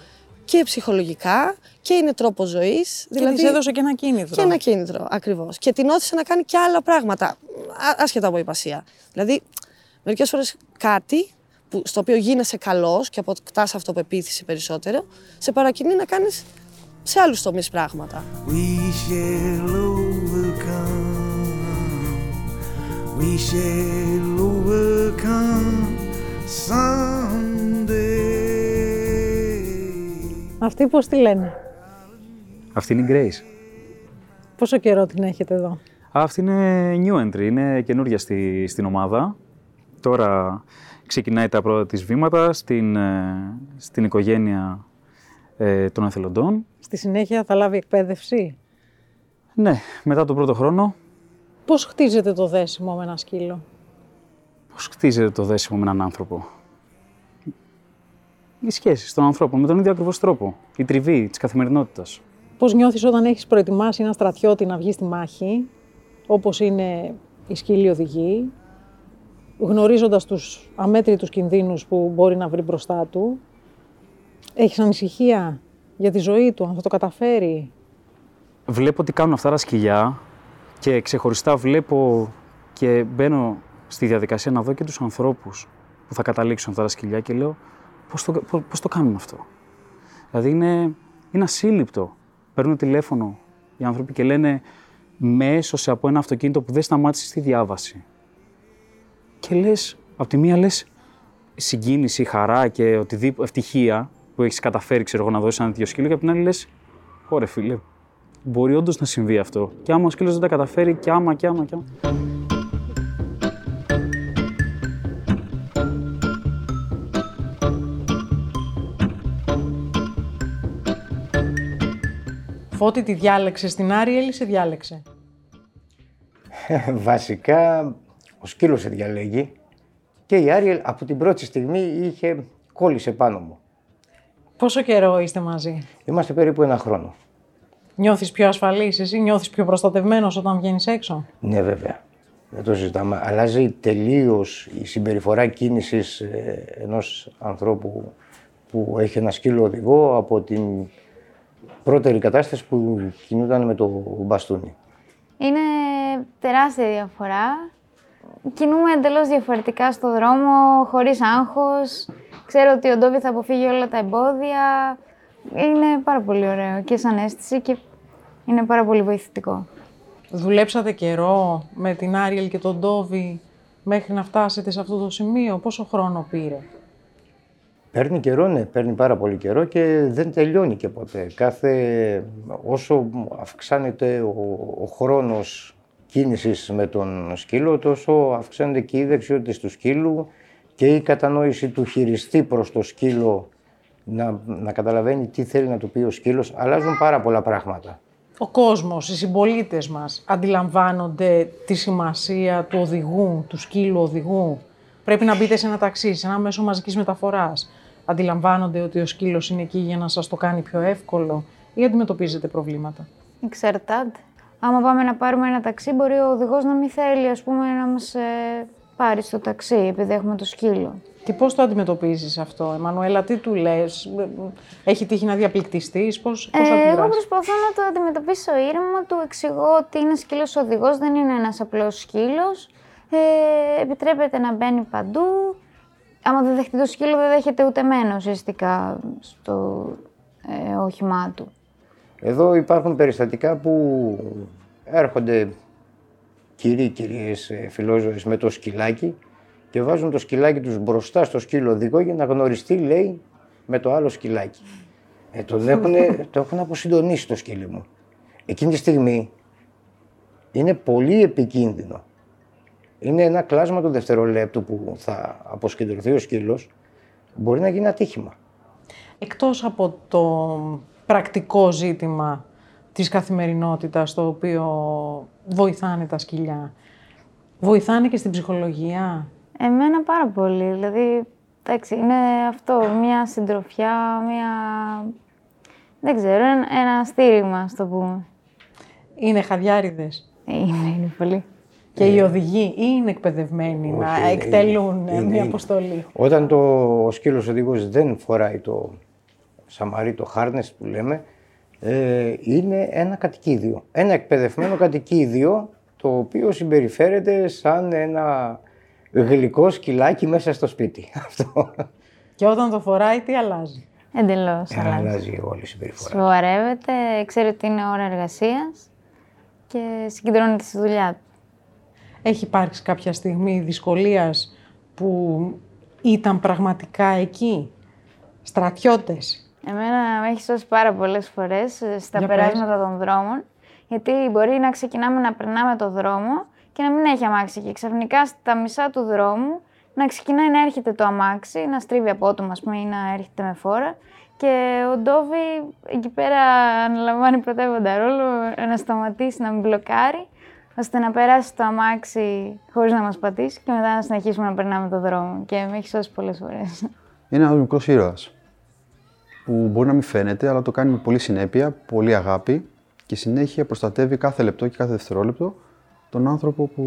και ψυχολογικά και είναι τρόπος ζωής. Δηλαδή... Και της έδωσε και ένα κίνητρο. Και ένα κίνητρο, ακριβώς. Και την όθησε να κάνει και άλλα πράγματα, α- άσχετα από υπασία. Δηλαδή, μερικές φορές κάτι που, στο οποίο γίνεσαι καλός και αποκτάς αυτοπεποίθηση περισσότερο, σε παρακινεί να κάνεις σε άλλους τομείς πράγματα. We shall overcome. We shall overcome someday. Αυτή πώς τη λένε; Αυτή είναι η Grace. Πόσο καιρό την έχετε εδώ; Αυτή είναι new entry, είναι καινούργια στη, στην ομάδα. Τώρα ξεκινάει τα πρώτα της βήματα στην, ε, στην οικογένεια ε, των εθελοντών. Στη συνέχεια θα λάβει εκπαίδευση; Ναι, μετά τον πρώτο χρόνο, Πώς χτίζεται το δέσιμο με ένα σκύλο; Πώς χτίζεται το δέσιμο με έναν άνθρωπο; Οι σχέσεις των ανθρώπων με τον ίδιο ακριβώς τρόπο. Η τριβή της καθημερινότητας. Πώς νιώθεις όταν έχεις προετοιμάσει ένα στρατιώτη να βγει στη μάχη, όπως είναι η σκύλη οδηγή, γνωρίζοντας τους αμέτρητους κινδύνους που μπορεί να βρει μπροστά του; Έχεις ανησυχία για τη ζωή του, αν θα το καταφέρει; Βλέπω τι κάνουν αυτά τα σκυλιά και ξεχωριστά βλέπω και μπαίνω στη διαδικασία να δω και τους ανθρώπους που θα καταλήξουν αυτά τα σκυλιά και λέω πώς το, πώς, πώς το κάνουν αυτό; Δηλαδή είναι, είναι ασύλληπτο. Παίρνουν τηλέφωνο οι άνθρωποι και λένε με έσωσε από ένα αυτοκίνητο που δεν σταμάτησε στη διάβαση. Και λες, από τη μία λες συγκίνηση, χαρά και οτιδήποτε, ευτυχία που έχεις καταφέρει ξέρω εγώ, να δώσεις ένα τέτοιο σκύλο και από την άλλη λες, ωραία φίλε, μπορεί όντως να συμβεί αυτό. Και άμα ο σκύλος δεν τα καταφέρει, και άμα, και άμα, και άμα. Φώτη τη διάλεξε στην Άριελ ή σε διάλεξε. Βασικά, ο σκύλος σε διαλέγει και η Άριελ από την πρώτη στιγμή είχε κόλλησε πάνω μου. Πόσο καιρό είστε μαζί; Είμαστε περίπου ένα χρόνο. Νιώθεις πιο ασφαλής εσύ, νιώθεις πιο προστατευμένος όταν βγαίνεις έξω; Ναι, βέβαια. Δεν το συζητάμε. Αλλάζει τελείως η συμπεριφορά κίνησης ε, ενός ανθρώπου που έχει ένα σκύλο οδηγό από την πρώτερη κατάσταση που κινούνταν με το μπαστούνι. Είναι τεράστια διαφορά. Κινούμε εντελώς διαφορετικά στο δρόμο, χωρίς άγχος. Ξέρω ότι ο Ντόβι θα αποφύγει όλα τα εμπόδια. Είναι πάρα πολύ ωραίο και σαν αίσθηση και είναι πάρα πολύ βοηθητικό. Δουλέψατε καιρό με την Άριελ και τον Ντόβι μέχρι να φτάσετε σε αυτό το σημείο; Πόσο χρόνο πήρε; Παίρνει καιρό, ναι, παίρνει πάρα πολύ καιρό και δεν τελειώνει και ποτέ. Κάθε, όσο αυξάνεται ο, ο χρόνος κίνησης με τον σκύλο, τόσο αυξάνεται και οι δεξιότητες του σκύλου και η κατανόηση του χειριστή προς το σκύλο να, να καταλαβαίνει τι θέλει να του πει ο σκύλος. Αλλάζουν πάρα πολλά πράγματα. Ο κόσμος, οι συμπολίτες μας αντιλαμβάνονται τη σημασία του οδηγού, του σκύλου οδηγού. Πρέπει να μπείτε σε ένα ταξί, σε ένα μέσο μαζικής μεταφοράς. Αντιλαμβάνονται ότι ο σκύλος είναι εκεί για να σας το κάνει πιο εύκολο ή αντιμετωπίζετε προβλήματα; Εξαρτάται. Άμα πάμε να πάρουμε ένα ταξί, μπορεί ο οδηγός να μην θέλει ας πούμε, να μας ε, πάρει στο ταξί, επειδή έχουμε το σκύλο. Και πώς το αντιμετωπίζεις αυτό, Εμμανουέλα, τι του λες, έχει τύχει να διαπληκτιστείς, πώς, πώς Ε, εγώ αντιδράσεις. προσπαθώ να το αντιμετωπίσω ήρεμα, του εξηγώ ότι είναι σκύλος οδηγός, δεν είναι ένας απλός σκύλος. Ε, επιτρέπεται να μπαίνει παντού. Άμα δεν δεχτεί το σκύλο, δεν δέχεται ούτε εμένα ουσιαστικά στο ε, όχημά του. Εδώ υπάρχουν περιστατικά που έρχονται κυρίοι, κυρίες ε, φιλόζωες με το σκυλάκι και βάζουν το σκυλάκι τους μπροστά στο σκύλο οδηγό για να γνωριστεί, λέει, με το άλλο σκυλάκι. Ε, τον έχουνε- το έχουν αποσυντονίσει το σκύλι μου. Εκείνη τη στιγμή είναι πολύ επικίνδυνο. Είναι ένα κλάσμα του δευτερολέπτου που θα αποσκεντρωθεί ο σκύλος, μπορεί να γίνει ατύχημα. Εκτός από το πρακτικό ζήτημα της καθημερινότητας, το οποίο βοηθάνε τα σκυλιά, βοηθάνε και στην ψυχολογία; Εμένα πάρα πολύ. Δηλαδή, εντάξει, είναι αυτό, μια συντροφιά, μια... Δεν ξέρω, ένα, ένα στήριγμα, ας το πούμε. Είναι χαδιάριδες. Είναι, είναι πολύ. Και οι οδηγοί ή είναι εκπαιδευμένοι να Όχι, είναι- εκτελούν ε, είναι- μια είναι. αποστολή. Όταν το, ο σκύλος οδηγός δεν φοράει το σαμαρί, το χάρνες που λέμε, ε, είναι ένα κατοικίδιο. Ένα εκπαιδευμένο κατοικίδιο, το οποίο συμπεριφέρεται σαν ένα γλυκό σκυλάκι μέσα στο σπίτι. Αυτό. Και όταν το φοράει, τι αλλάζει; Εντελώς Ε, αλλάζει. αλλάζει όλη η συμπεριφορά. Σοβαρεύεται, ξέρει ότι είναι ώρα εργασίας και συγκεντρώνεται στη δουλειά του. Έχει υπάρξει κάποια στιγμή δυσκολίας που ήταν πραγματικά εκεί; Στρατιώτες; Εμένα με έχεις σώσει πάρα πολλές φορές ε, στα Για περάσματα των δρόμων, γιατί μπορεί να ξεκινάμε να περνάμε το δρόμο και να μην έχει αμάξι και ξαφνικά στα μισά του δρόμου να ξεκινάει να έρχεται το αμάξι, να στρίβει απότομα ας πούμε, ή να έρχεται με φόρα και ο Ντόβι εκεί πέρα αναλαμβάνει πρωτεύοντα ρόλο να σταματήσει, να μην μπλοκάρει ώστε να περάσει το αμάξι χωρίς να μας πατήσει και μετά να συνεχίσουμε να περνάμε το δρόμο και με έχει σώσει πολλές φορές. Είναι ένας μικρός ήρωας που μπορεί να μην φαίνεται, αλλά το κάνει με πολύ συνέπεια, πολύ αγάπη και συνέχεια προστατεύει κάθε λεπτό και κάθε δευτερόλεπτο τον άνθρωπο που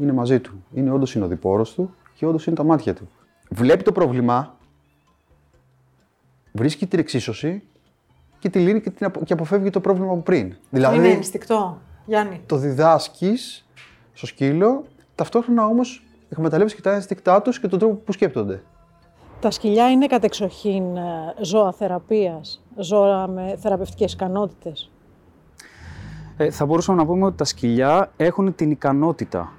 είναι μαζί του. Είναι όντως είναι ο διπόρος του και όντως είναι τα μάτια του. Βλέπει το πρόβλημα, βρίσκει την εξίσωση και τη λύνει και, την απο- και αποφεύγει το πρόβλημα από πριν. Δηλαδή, Είναι ενστικτό. Γιάννη. το διδάσκεις στο σκύλο, ταυτόχρονα όμως εκμεταλλεύεις και τα ένστικτά τους και τον τρόπο που σκέπτονται. Τα σκυλιά είναι κατεξοχήν ε, ζώα θεραπείας, ζώα με θεραπευτικές ικανότητες. Ε, θα μπορούσαμε να πούμε ότι τα σκυλιά έχουν την ικανότητα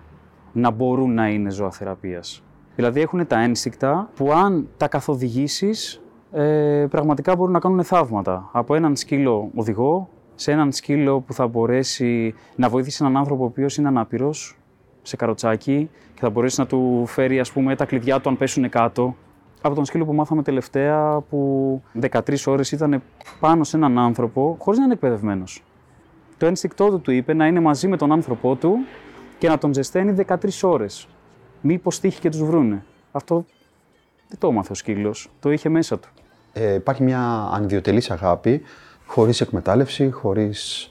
να μπορούν να είναι ζώα θεραπείας. Δηλαδή έχουν τα ένστικτα που αν τα καθοδηγήσεις ε, πραγματικά μπορούν να κάνουν θαύματα. Από έναν σκύλο οδηγό σε έναν σκύλο που θα μπορέσει να βοηθήσει έναν άνθρωπο ο οποίος είναι ανάπηρος σε καροτσάκι και θα μπορέσει να του φέρει ας πούμε τα κλειδιά του αν πέσουν κάτω. Από τον σκύλο που μάθαμε τελευταία που 13 ώρες ήταν πάνω σε έναν άνθρωπο χωρίς να είναι εκπαιδευμένος. Το ένστικτό του του είπε να είναι μαζί με τον άνθρωπό του και να τον ζεσταίνει 13 ώρες. Μήπως τύχει και τους βρούνε. Αυτό δεν το έμαθε ο σκύλος. Το είχε μέσα του. Ε, υπάρχει μια ανιδιοτελής αγάπη, χωρίς εκμετάλλευση, χωρίς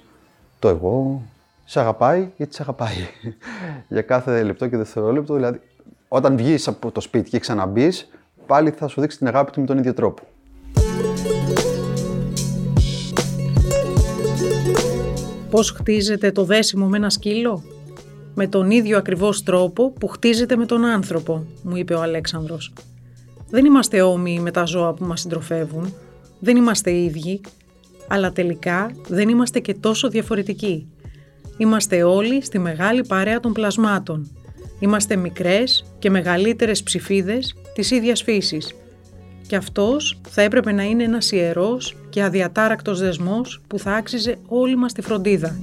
το εγώ. σε αγαπάει γιατί σε αγαπάει. για κάθε λεπτό και δευτερόλεπτο. Δηλαδή, όταν βγεις από το σπίτι και ξαναμπείς, πάλι θα σου δείξει την αγάπη του με τον ίδιο τρόπο. Πώς χτίζεται το δέσιμο με ένα σκύλο; Με τον ίδιο ακριβώς τρόπο που χτίζεται με τον άνθρωπο, μου είπε ο Αλέξανδρος. Δεν είμαστε όμοιοι με τα ζώα που μας συντροφεύουν, δεν είμαστε ίδιοι, αλλά τελικά δεν είμαστε και τόσο διαφορετικοί. Είμαστε όλοι στη μεγάλη παρέα των πλασμάτων. Είμαστε μικρές και μεγαλύτερες ψηφίδες της ίδιας φύσης. Και αυτός θα έπρεπε να είναι ένας ιερός και αδιατάρακτος δεσμός που θα άξιζε όλη μας τη φροντίδα.